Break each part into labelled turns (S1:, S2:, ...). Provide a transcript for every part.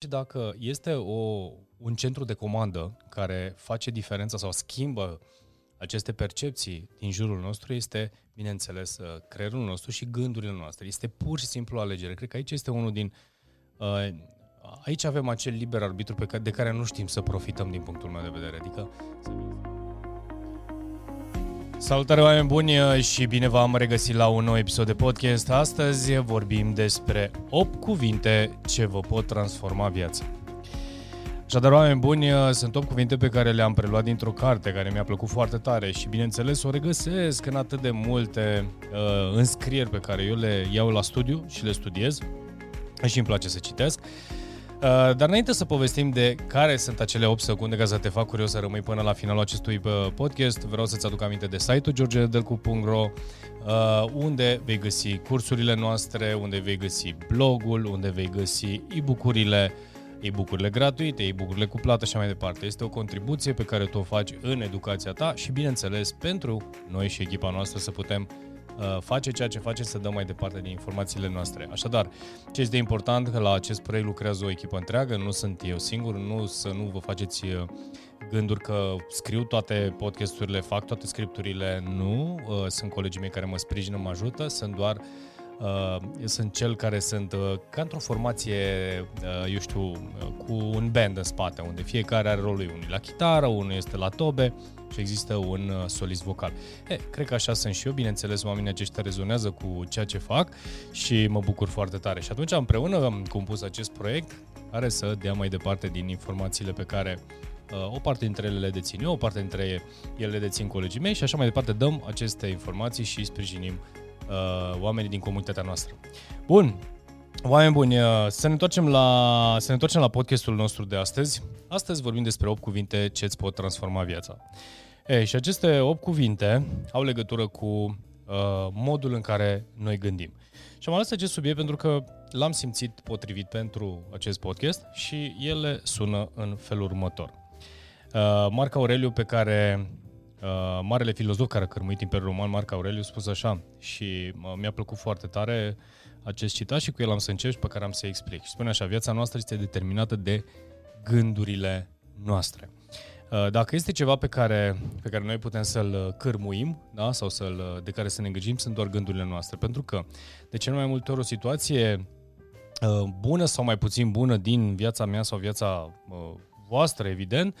S1: Și dacă este o, un centru de comandă care face diferența sau schimbă aceste percepții din jurul nostru, este, bineînțeles, uh, creierul nostru și gândurile noastre. Este pur și simplu o alegere. Cred că aici este unul din... Uh, aici avem acel liber arbitru pe care, de care nu știm să profităm din punctul meu de vedere. Adică să Salutare oameni buni și bine v-am regăsit la un nou episod de podcast. Astăzi vorbim despre 8 cuvinte ce vă pot transforma viața. Așadar, oameni buni, sunt 8 cuvinte pe care le-am preluat dintr-o carte care mi-a plăcut foarte tare și, bineînțeles, o regăsesc în atât de multe uh, înscrieri pe care eu le iau la studiu și le studiez și îmi place să citesc. Uh, dar înainte să povestim de care sunt acele 8 secunde ca să te fac curios să rămâi până la finalul acestui uh, podcast, vreau să-ți aduc aminte de site-ul georgedelcu.ro uh, unde vei găsi cursurile noastre, unde vei găsi blogul, unde vei găsi e-book-urile, e-book-urile gratuite, e-book-urile cu plată și mai departe. Este o contribuție pe care tu o faci în educația ta și, bineînțeles, pentru noi și echipa noastră să putem Uh, face ceea ce face să dăm mai departe din informațiile noastre. Așadar, ce este important că la acest proiect lucrează o echipă întreagă, nu sunt eu singur, nu să nu vă faceți uh, gânduri că scriu toate podcasturile, fac toate scripturile, nu, uh, sunt colegii mei care mă sprijină, mă ajută, sunt doar Uh, sunt cel care sunt uh, ca într-o formație, uh, eu știu, uh, cu un band în spate, unde fiecare are rolul lui. Unul la chitară, unul este la tobe, și există un uh, solist vocal. E, cred că așa sunt și eu, bineînțeles, oamenii aceștia rezonează cu ceea ce fac și mă bucur foarte tare. Și atunci împreună am compus acest proiect care să dea mai departe din informațiile pe care uh, o parte dintre ele le dețin eu, o parte dintre ele le dețin colegii mei și așa mai departe dăm aceste informații și sprijinim uh, oamenii din comunitatea noastră. Bun, Oameni buni, uh, să ne, întoarcem la, să ne întoarcem la podcastul nostru de astăzi. Astăzi vorbim despre 8 cuvinte ce îți pot transforma viața. Ei, și aceste 8 cuvinte au legătură cu uh, modul în care noi gândim. Și am ales acest subiect pentru că l-am simțit potrivit pentru acest podcast și ele sună în felul următor. Uh, Marc Aureliu, pe care uh, marele filozof care a cărmuit Imperiul Roman, Marc Aureliu, spus așa și uh, mi-a plăcut foarte tare acest citat și cu el am să încep și pe care am să explic. Și spune așa, viața noastră este determinată de gândurile noastre. Uh, dacă este ceva pe care, pe care noi putem să-l cârmuim da? sau să-l, de care să ne îngrijim, sunt doar gândurile noastre. Pentru că, de ce nu mai multe ori, o situație uh, bună sau mai puțin bună din viața mea sau viața uh, voastră, evident,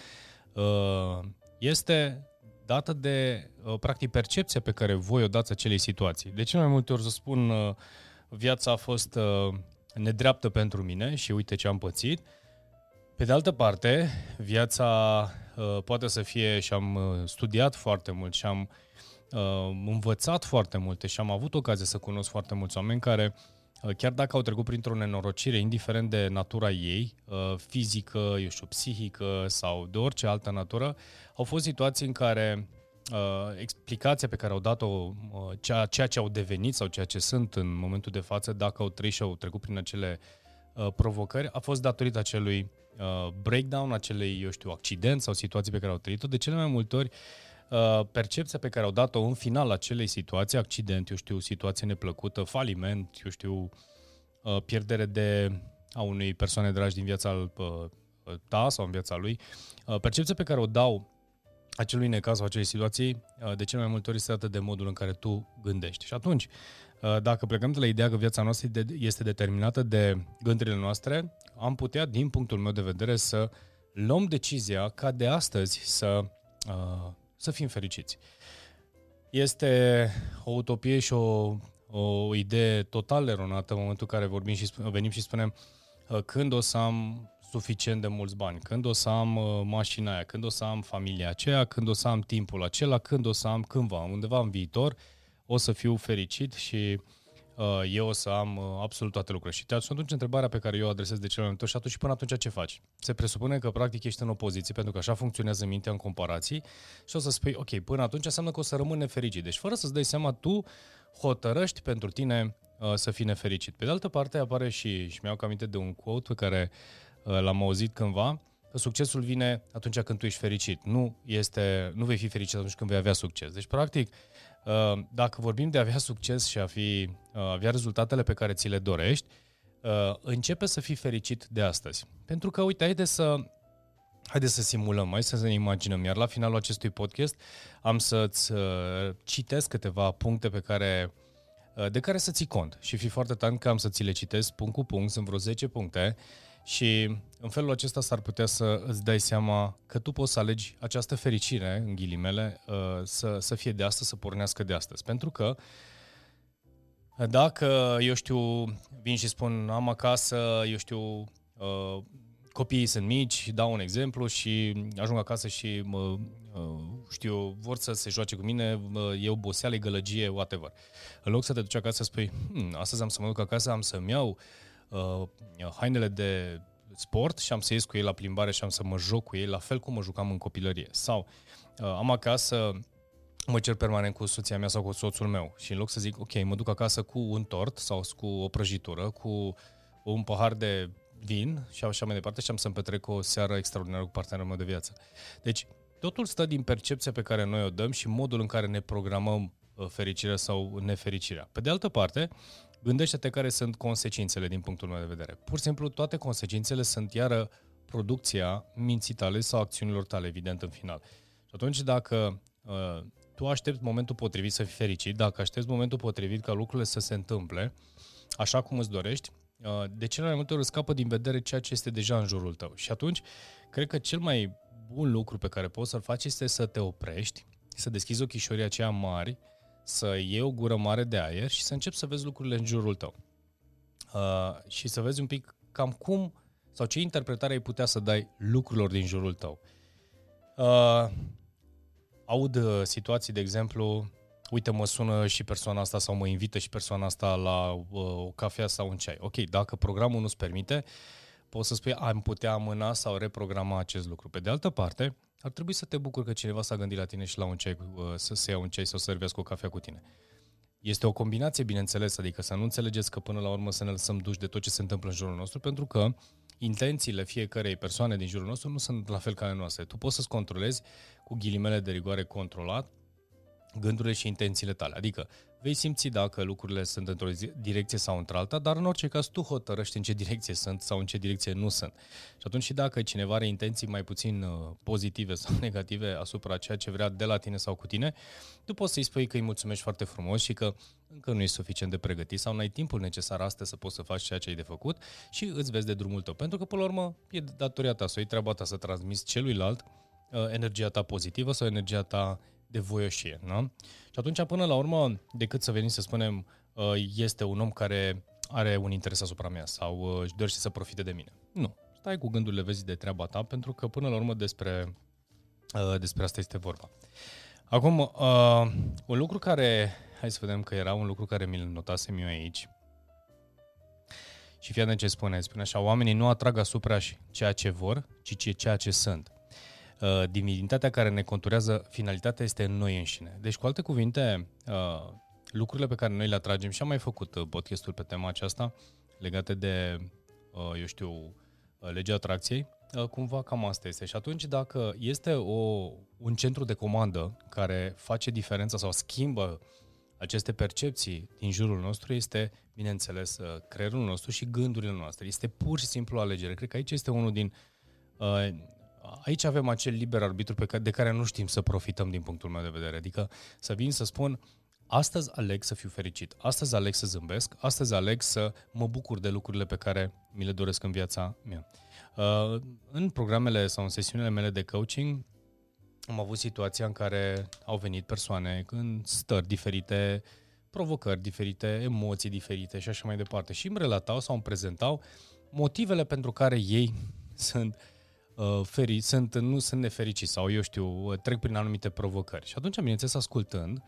S1: este dată de, practic, percepția pe care voi o dați acelei situații. De ce nu mai multe ori să spun viața a fost nedreaptă pentru mine și uite ce am pățit, pe de altă parte, viața uh, poate să fie și am uh, studiat foarte mult și am uh, învățat foarte multe și am avut ocazia să cunosc foarte mulți oameni care, uh, chiar dacă au trecut printr-o nenorocire, indiferent de natura ei, uh, fizică, eu știu, psihică sau de orice altă natură, au fost situații în care uh, explicația pe care au dat-o, uh, ceea, ceea ce au devenit sau ceea ce sunt în momentul de față, dacă au trăit și au trecut prin acele uh, provocări, a fost datorită acelui uh, breakdown, acelei, eu știu, accident sau situații pe care au trăit-o, de cele mai multe ori uh, percepția pe care au dat-o în final acelei situații, accident, eu știu, situație neplăcută, faliment, eu știu, uh, pierdere de a unei persoane dragi din viața uh, ta sau în viața lui, uh, percepția pe care o dau acelui necaz sau acelei situații, uh, de cele mai multe ori este dată de modul în care tu gândești. Și atunci, Uh, dacă plecăm de la ideea că viața noastră este determinată de gândurile noastre, am putea, din punctul meu de vedere, să luăm decizia ca de astăzi să, uh, să fim fericiți. Este o utopie și o, o idee total eronată în momentul în care vorbim și venim și spunem uh, când o să am suficient de mulți bani, când o să am mașina aia, când o să am familia aceea, când o să am timpul acela, când o să am cândva, undeva în viitor, uh, o să fiu fericit și uh, eu o să am uh, absolut toate lucrurile. Și atunci întrebarea pe care eu o adresez de cele mai multe și atunci până atunci ce faci? Se presupune că practic ești în opoziție, pentru că așa funcționează mintea în comparații și o să spui, ok, până atunci înseamnă că o să rămân nefericit. Deci fără să-ți dai seama, tu hotărăști pentru tine uh, să fii nefericit. Pe de altă parte apare și, și mi-au aminte de un quote pe care uh, l-am auzit cândva, că succesul vine atunci când tu ești fericit. Nu, este, nu vei fi fericit atunci când vei avea succes. Deci, practic, uh, dacă vorbim de a avea succes și a fi, uh, avea rezultatele pe care ți le dorești, uh, începe să fii fericit de astăzi. Pentru că, uite, haide să, haide să simulăm, hai să ne imaginăm. Iar la finalul acestui podcast am să-ți uh, citesc câteva puncte pe care, uh, de care să ții cont. Și fi foarte tare că am să ți le citesc punct cu punct, sunt vreo 10 puncte și în felul acesta s-ar putea să îți dai seama că tu poți să alegi această fericire, în ghilimele, uh, să, să fie de astăzi, să pornească de astăzi. Pentru că dacă, eu știu, vin și spun am acasă, eu știu, uh, copiii sunt mici, dau un exemplu și ajung acasă și mă, uh, știu, vor să se joace cu mine, e oboseală, e gălăgie, whatever. În loc să te duci acasă să spui, hm, astăzi am să mă duc acasă, am să-mi iau uh, hainele de sport și am să ies cu ei la plimbare și am să mă joc cu ei la fel cum mă jucam în copilărie. Sau uh, am acasă mă cer permanent cu soția mea sau cu soțul meu și în loc să zic, ok, mă duc acasă cu un tort sau cu o prăjitură, cu un pahar de vin și așa mai departe și am să-mi petrec o seară extraordinară cu partenerul meu de viață. Deci, totul stă din percepția pe care noi o dăm și modul în care ne programăm uh, fericirea sau nefericirea. Pe de altă parte, gândește-te care sunt consecințele din punctul meu de vedere. Pur și simplu, toate consecințele sunt iară producția minții tale sau acțiunilor tale, evident, în final. Și atunci, dacă uh, tu aștepți momentul potrivit să fii fericit, dacă aștepți momentul potrivit ca lucrurile să se întâmple așa cum îți dorești, uh, de cele mai multe ori scapă din vedere ceea ce este deja în jurul tău. Și atunci, cred că cel mai bun lucru pe care poți să-l faci este să te oprești, să deschizi ochișorii aceia mari, să iei o gură mare de aer și să începi să vezi lucrurile în jurul tău. Uh, și să vezi un pic cam cum sau ce interpretare ai putea să dai lucrurilor din jurul tău. Uh, aud uh, situații, de exemplu, uite, mă sună și persoana asta sau mă invită și persoana asta la uh, o cafea sau un ceai. Ok, dacă programul nu-ți permite, poți să spui, am putea amâna sau reprograma acest lucru. Pe de altă parte, ar trebui să te bucuri că cineva s-a gândit la tine și la un ceai, uh, să se ia un ceai sau să servească o cafea cu tine. Este o combinație, bineînțeles, adică să nu înțelegeți că până la urmă să ne lăsăm duși de tot ce se întâmplă în jurul nostru, pentru că intențiile fiecarei persoane din jurul nostru nu sunt la fel ca ale noastre. Tu poți să-ți controlezi cu ghilimele de rigoare controlat gândurile și intențiile tale. Adică vei simți dacă lucrurile sunt într-o direcție sau într-alta, dar în orice caz tu hotărăști în ce direcție sunt sau în ce direcție nu sunt. Și atunci și dacă cineva are intenții mai puțin uh, pozitive sau negative asupra ceea ce vrea de la tine sau cu tine, tu poți să-i spui că îi mulțumești foarte frumos și că încă nu ești suficient de pregătit sau nu ai timpul necesar astăzi să poți să faci ceea ce ai de făcut și îți vezi de drumul tău. Pentru că, până la urmă, e datoria ta să o treaba ta să transmiți celuilalt uh, energia ta pozitivă sau energia ta de voioșie. Nu? Și atunci, până la urmă, decât să venim să spunem uh, este un om care are un interes asupra mea sau uh, își dorește să profite de mine. Nu. Stai cu gândurile vezi de treaba ta, pentru că până la urmă despre, uh, despre asta este vorba. Acum, un lucru care, hai să vedem că era un lucru care mi-l notasem eu aici, și fii ce spune, spune așa, oamenii nu atrag asupra ceea ce vor, ci ceea ce sunt. Uh, divinitatea care ne conturează, finalitatea este în noi înșine. Deci, cu alte cuvinte, uh, lucrurile pe care noi le atragem și am mai făcut uh, podcastul pe tema aceasta legate de, eu știu, legea atracției, cumva cam asta este. Și atunci dacă este o, un centru de comandă care face diferența sau schimbă aceste percepții din jurul nostru, este, bineînțeles, creierul nostru și gândurile noastre. Este pur și simplu o alegere. Cred că aici este unul din uh, aici avem acel liber arbitru pe care, de care nu știm să profităm din punctul meu de vedere. Adică să vin să spun, astăzi aleg să fiu fericit, astăzi aleg să zâmbesc, astăzi aleg să mă bucur de lucrurile pe care mi le doresc în viața mea. Uh, în programele sau în sesiunile mele de coaching am avut situația în care au venit persoane în stări diferite, provocări diferite, emoții diferite și așa mai departe. Și îmi relatau sau îmi prezentau motivele pentru care ei sunt uh, uh, feri, sunt, nu sunt nefericiți sau, eu știu, uh, trec prin anumite provocări. Și atunci, bineînțeles, ascultând,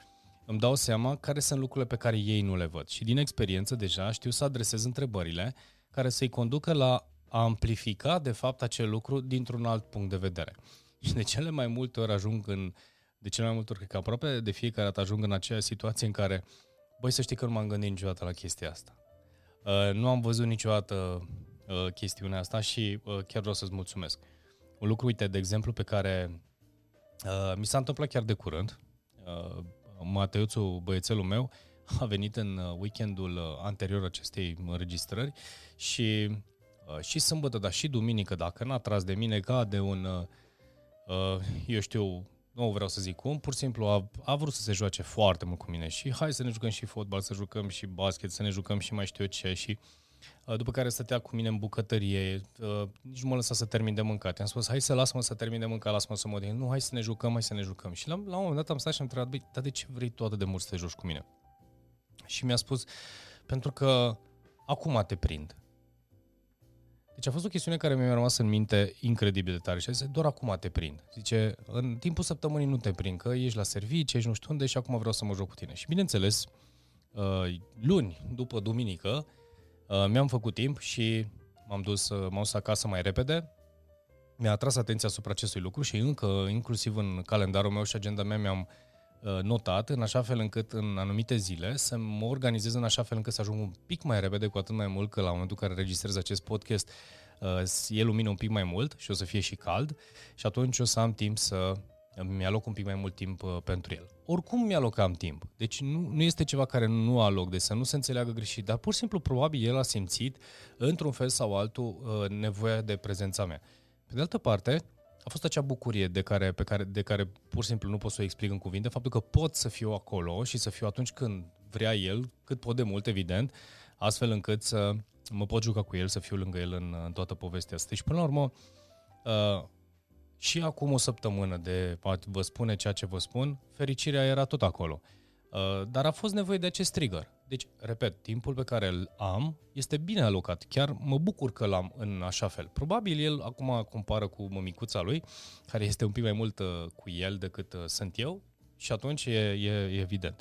S1: îmi dau seama care sunt lucrurile pe care ei nu le văd. Și din experiență deja știu să adresez întrebările care să-i conducă la a amplifica, de fapt, acel lucru dintr-un alt punct de vedere. Și de cele mai multe ori ajung în, de cele mai multe ori, cred că aproape de fiecare dată ajung în aceea situație în care, băi, să știi că nu m-am gândit niciodată la chestia asta. Uh, nu am văzut niciodată uh, chestiunea asta și uh, chiar vreau să-ți mulțumesc. Un lucru, uite, de exemplu, pe care uh, mi s-a întâmplat chiar de curând. Uh, Mateuțu, băiețelul meu, a venit în uh, weekendul uh, anterior acestei înregistrări și și sâmbătă, dar și duminică, dacă n-a tras de mine ca de un, eu știu, nu vreau să zic cum, pur și simplu a, a vrut să se joace foarte mult cu mine și hai să ne jucăm și fotbal, să jucăm și basket, să ne jucăm și mai știu eu ce și după care stătea cu mine în bucătărie, nici nu mă lăsa să termin de mâncat. I-am spus, hai să las-mă să termin de mâncat, lasă-mă să mă odin. Nu, hai să ne jucăm, hai să ne jucăm. Și la, la un moment dat am stat și am întrebat, băi, dar de ce vrei tu atât de mult să te joci cu mine? Și mi-a spus, pentru că acum te prind. Deci a fost o chestiune care mi-a rămas în minte incredibil de tare și a zis, doar acum te prind. Zice, în timpul săptămânii nu te prind, că ești la serviciu, ești nu știu unde și acum vreau să mă joc cu tine. Și bineînțeles, uh, luni după duminică, uh, mi-am făcut timp și m-am dus, m-am dus acasă mai repede, mi-a atras atenția asupra acestui lucru și încă, inclusiv în calendarul meu și agenda mea, mi-am uh, notat în așa fel încât în anumite zile să mă organizez în așa fel încât să ajung un pic mai repede, cu atât mai mult că la momentul în care registrez acest podcast uh, e lumină un pic mai mult și o să fie și cald și atunci o să am timp să mi-aloc un pic mai mult timp uh, pentru el. Oricum mi-alocam timp, deci nu, nu este ceva care nu aloc, de să nu se înțeleagă greșit, dar pur și simplu probabil el a simțit într-un fel sau altul nevoia de prezența mea. Pe de altă parte, a fost acea bucurie de care, pe care, de care pur și simplu nu pot să o explic în cuvinte, faptul că pot să fiu acolo și să fiu atunci când vrea el, cât pot de mult, evident, astfel încât să mă pot juca cu el, să fiu lângă el în, în toată povestea asta. Și până la urmă, uh, și acum o săptămână de vă spune ceea ce vă spun, fericirea era tot acolo. Uh, dar a fost nevoie de acest trigger. Deci, repet, timpul pe care îl am este bine alocat. Chiar mă bucur că l-am în așa fel. Probabil el acum compară cu mămicuța lui, care este un pic mai mult uh, cu el decât uh, sunt eu și atunci e, e, e evident.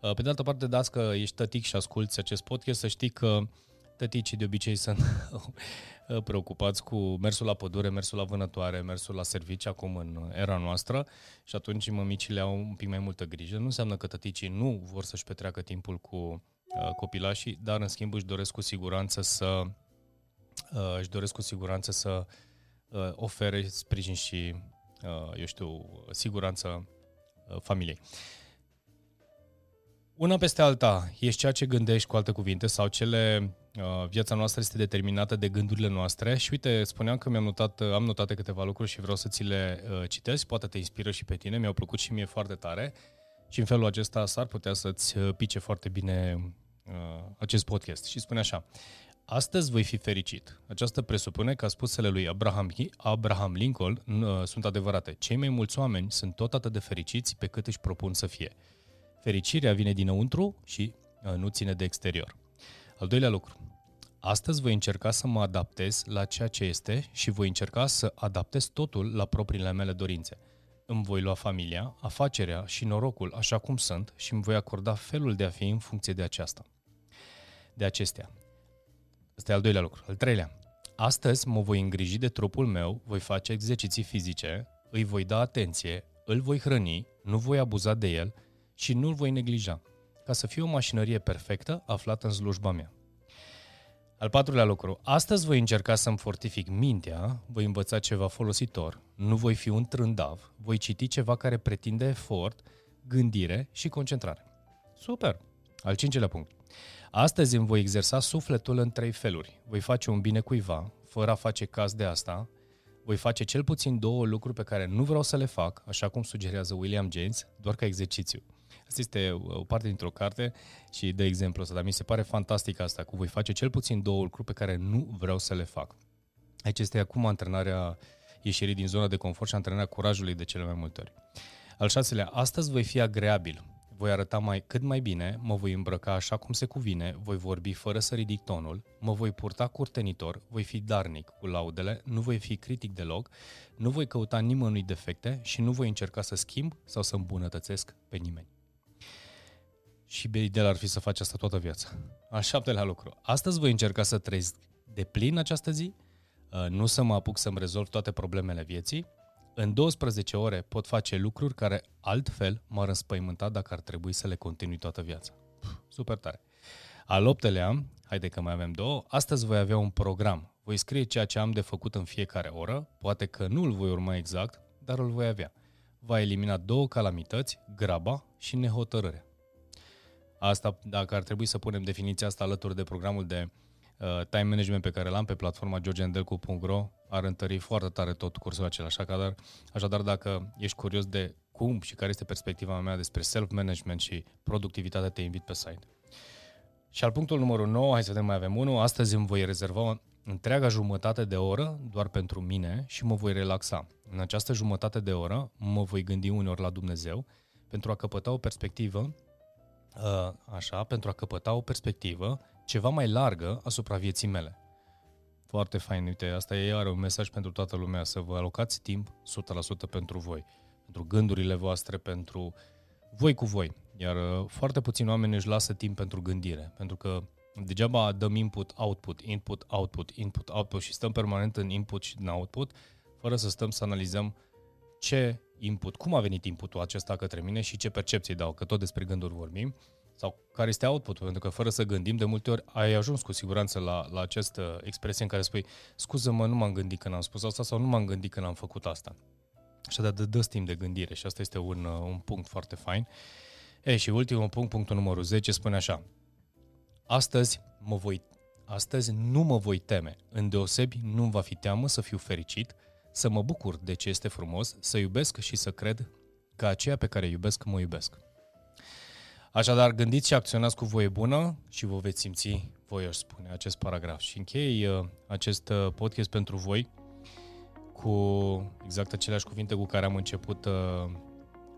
S1: Uh, pe de altă parte, dacă ești tătic și asculti acest podcast, să știi că tăticii de obicei sunt preocupați cu mersul la pădure, mersul la vânătoare, mersul la servici acum în era noastră și atunci mămicile au un pic mai multă grijă. Nu înseamnă că tăticii nu vor să-și petreacă timpul cu uh, copilașii, dar în schimb își doresc cu siguranță să uh, își doresc cu siguranță să uh, ofere sprijin și, uh, eu știu, siguranță uh, familiei. Una peste alta, ești ceea ce gândești cu alte cuvinte sau cele Uh, viața noastră este determinată de gândurile noastre și uite, spuneam că mi-am notat, uh, am notate câteva lucruri și vreau să ți le uh, citesc, poate te inspiră și pe tine, mi-au plăcut și mie foarte tare și în felul acesta s-ar putea să-ți pice foarte bine acest podcast. Și spune așa, Astăzi voi fi fericit. Aceasta presupune că spusele lui Abraham, Abraham Lincoln sunt adevărate. Cei mai mulți oameni sunt tot atât de fericiți pe cât își propun să fie. Fericirea vine dinăuntru și nu ține de exterior. Al doilea lucru. Astăzi voi încerca să mă adaptez la ceea ce este și voi încerca să adaptez totul la propriile mele dorințe. Îmi voi lua familia, afacerea și norocul așa cum sunt și îmi voi acorda felul de a fi în funcție de aceasta. De acestea. Ăsta e al doilea lucru. Al treilea. Astăzi mă voi îngriji de trupul meu, voi face exerciții fizice, îi voi da atenție, îl voi hrăni, nu voi abuza de el și nu-l voi neglija ca să fie o mașinărie perfectă aflată în slujba mea. Al patrulea lucru. Astăzi voi încerca să-mi fortific mintea, voi învăța ceva folositor, nu voi fi un trândav, voi citi ceva care pretinde efort, gândire și concentrare. Super! Al cincilea punct. Astăzi îmi voi exersa sufletul în trei feluri. Voi face un bine cuiva, fără a face caz de asta, voi face cel puțin două lucruri pe care nu vreau să le fac, așa cum sugerează William James, doar ca exercițiu. Asta este o parte dintr-o carte și de exemplu ăsta, dar mi se pare fantastic asta, cu voi face cel puțin două lucruri pe care nu vreau să le fac. Aici este acum antrenarea ieșirii din zona de confort și antrenarea curajului de cele mai multe ori. Al șaselea, astăzi voi fi agreabil, voi arăta mai, cât mai bine, mă voi îmbrăca așa cum se cuvine, voi vorbi fără să ridic tonul, mă voi purta curtenitor, voi fi darnic cu laudele, nu voi fi critic deloc, nu voi căuta nimănui defecte și nu voi încerca să schimb sau să îmbunătățesc pe nimeni. Și ideal ar fi să faci asta toată viața. Al șaptelea lucru. Astăzi voi încerca să trăiesc de plin această zi, uh, nu să mă apuc să-mi rezolv toate problemele vieții. În 12 ore pot face lucruri care altfel m-ar înspăimânta dacă ar trebui să le continui toată viața. Super tare. Al optelea, haide că mai avem două, astăzi voi avea un program. Voi scrie ceea ce am de făcut în fiecare oră, poate că nu îl voi urma exact, dar îl voi avea. Va elimina două calamități, graba și nehotărârea. Asta, dacă ar trebui să punem definiția asta alături de programul de uh, time management pe care l-am pe platforma georgiandelcu.ro, ar întări foarte tare tot cursul acela. Așadar, așadar, dacă ești curios de cum și care este perspectiva mea despre self-management și productivitate, te invit pe site. Și al punctul numărul 9, hai să vedem mai avem unul, astăzi îmi voi rezerva întreaga jumătate de oră doar pentru mine și mă voi relaxa. În această jumătate de oră mă voi gândi uneori la Dumnezeu pentru a căpăta o perspectivă uh, așa, pentru a căpăta o perspectivă ceva mai largă asupra vieții mele. Foarte fain, uite, asta e iar un mesaj pentru toată lumea, să vă alocați timp 100% pentru voi, pentru gândurile voastre, pentru voi cu voi. Iar uh, foarte puțini oameni își lasă timp pentru gândire, pentru că degeaba dăm input, output, input, output, input, output și stăm permanent în input și în output, fără să stăm să analizăm ce input, cum a venit inputul acesta către mine și ce percepții dau, că tot despre gânduri vorbim, sau care este outputul, pentru că fără să gândim, de multe ori ai ajuns cu siguranță la, la această expresie în care spui, scuză-mă, nu m-am gândit când am spus asta sau nu m-am gândit când am făcut asta. Și de dă timp de gândire și asta este un, un punct foarte fain. E, și ultimul punct, punctul numărul 10, spune așa, astăzi mă voi Astăzi nu mă voi teme, îndeosebi nu va fi teamă să fiu fericit, să mă bucur de ce este frumos, să iubesc și să cred că aceea pe care iubesc mă iubesc. Așadar, gândiți și acționați cu voie bună și vă veți simți voi, aș spune, acest paragraf. Și închei uh, acest uh, podcast pentru voi cu exact aceleași cuvinte cu care am început uh,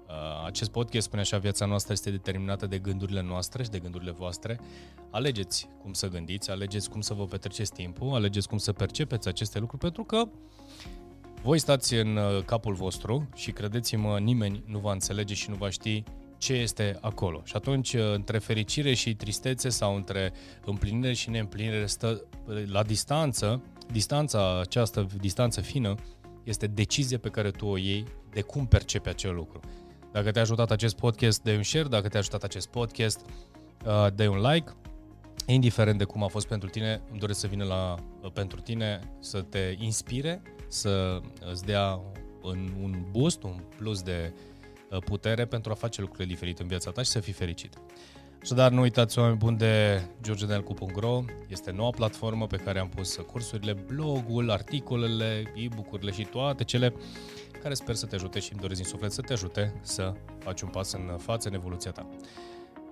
S1: uh, acest podcast. Spune așa, viața noastră este determinată de gândurile noastre și de gândurile voastre. Alegeți cum să gândiți, alegeți cum să vă petreceți timpul, alegeți cum să percepeți aceste lucruri, pentru că voi stați în uh, capul vostru și credeți-mă, nimeni nu va înțelege și nu va ști ce este acolo. Și atunci, uh, între fericire și tristețe sau între împlinire și neîmplinire stă uh, la distanță, distanța această, distanță fină, este decizie pe care tu o iei de cum percepi acel lucru. Dacă te-a ajutat acest podcast, dă un share, dacă te-a ajutat acest podcast, dă un like, indiferent de cum a fost pentru tine, îmi doresc să vină la, pentru tine să te inspire, să îți dea un, un boost, un plus de uh, putere pentru a face lucrurile diferite în viața ta și să fii fericit. Așadar, nu uitați, oameni buni de georgedelcu.ro, este noua platformă pe care am pus cursurile, blogul, articolele, e-book-urile și toate cele care sper să te ajute și îmi doresc din suflet să te ajute să faci un pas în față în evoluția ta.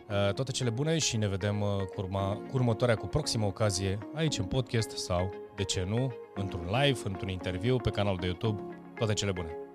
S1: Uh, toate cele bune și ne vedem uh, cu, urma, cu următoarea, cu proximă ocazie aici în podcast sau, de ce nu, într-un live, într-un interviu pe canalul de YouTube. Toate cele bune!